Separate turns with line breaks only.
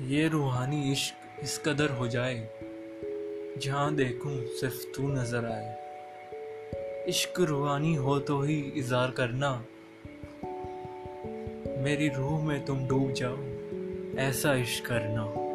ये रूहानी इश्क इस कदर हो जाए, जहाँ देखूँ सिर्फ़ तू नज़र आए। इश्क रूहानी हो तो ही इजहार करना, मेरी रूह में तुम डूब जाओ, ऐसा इश्क करना।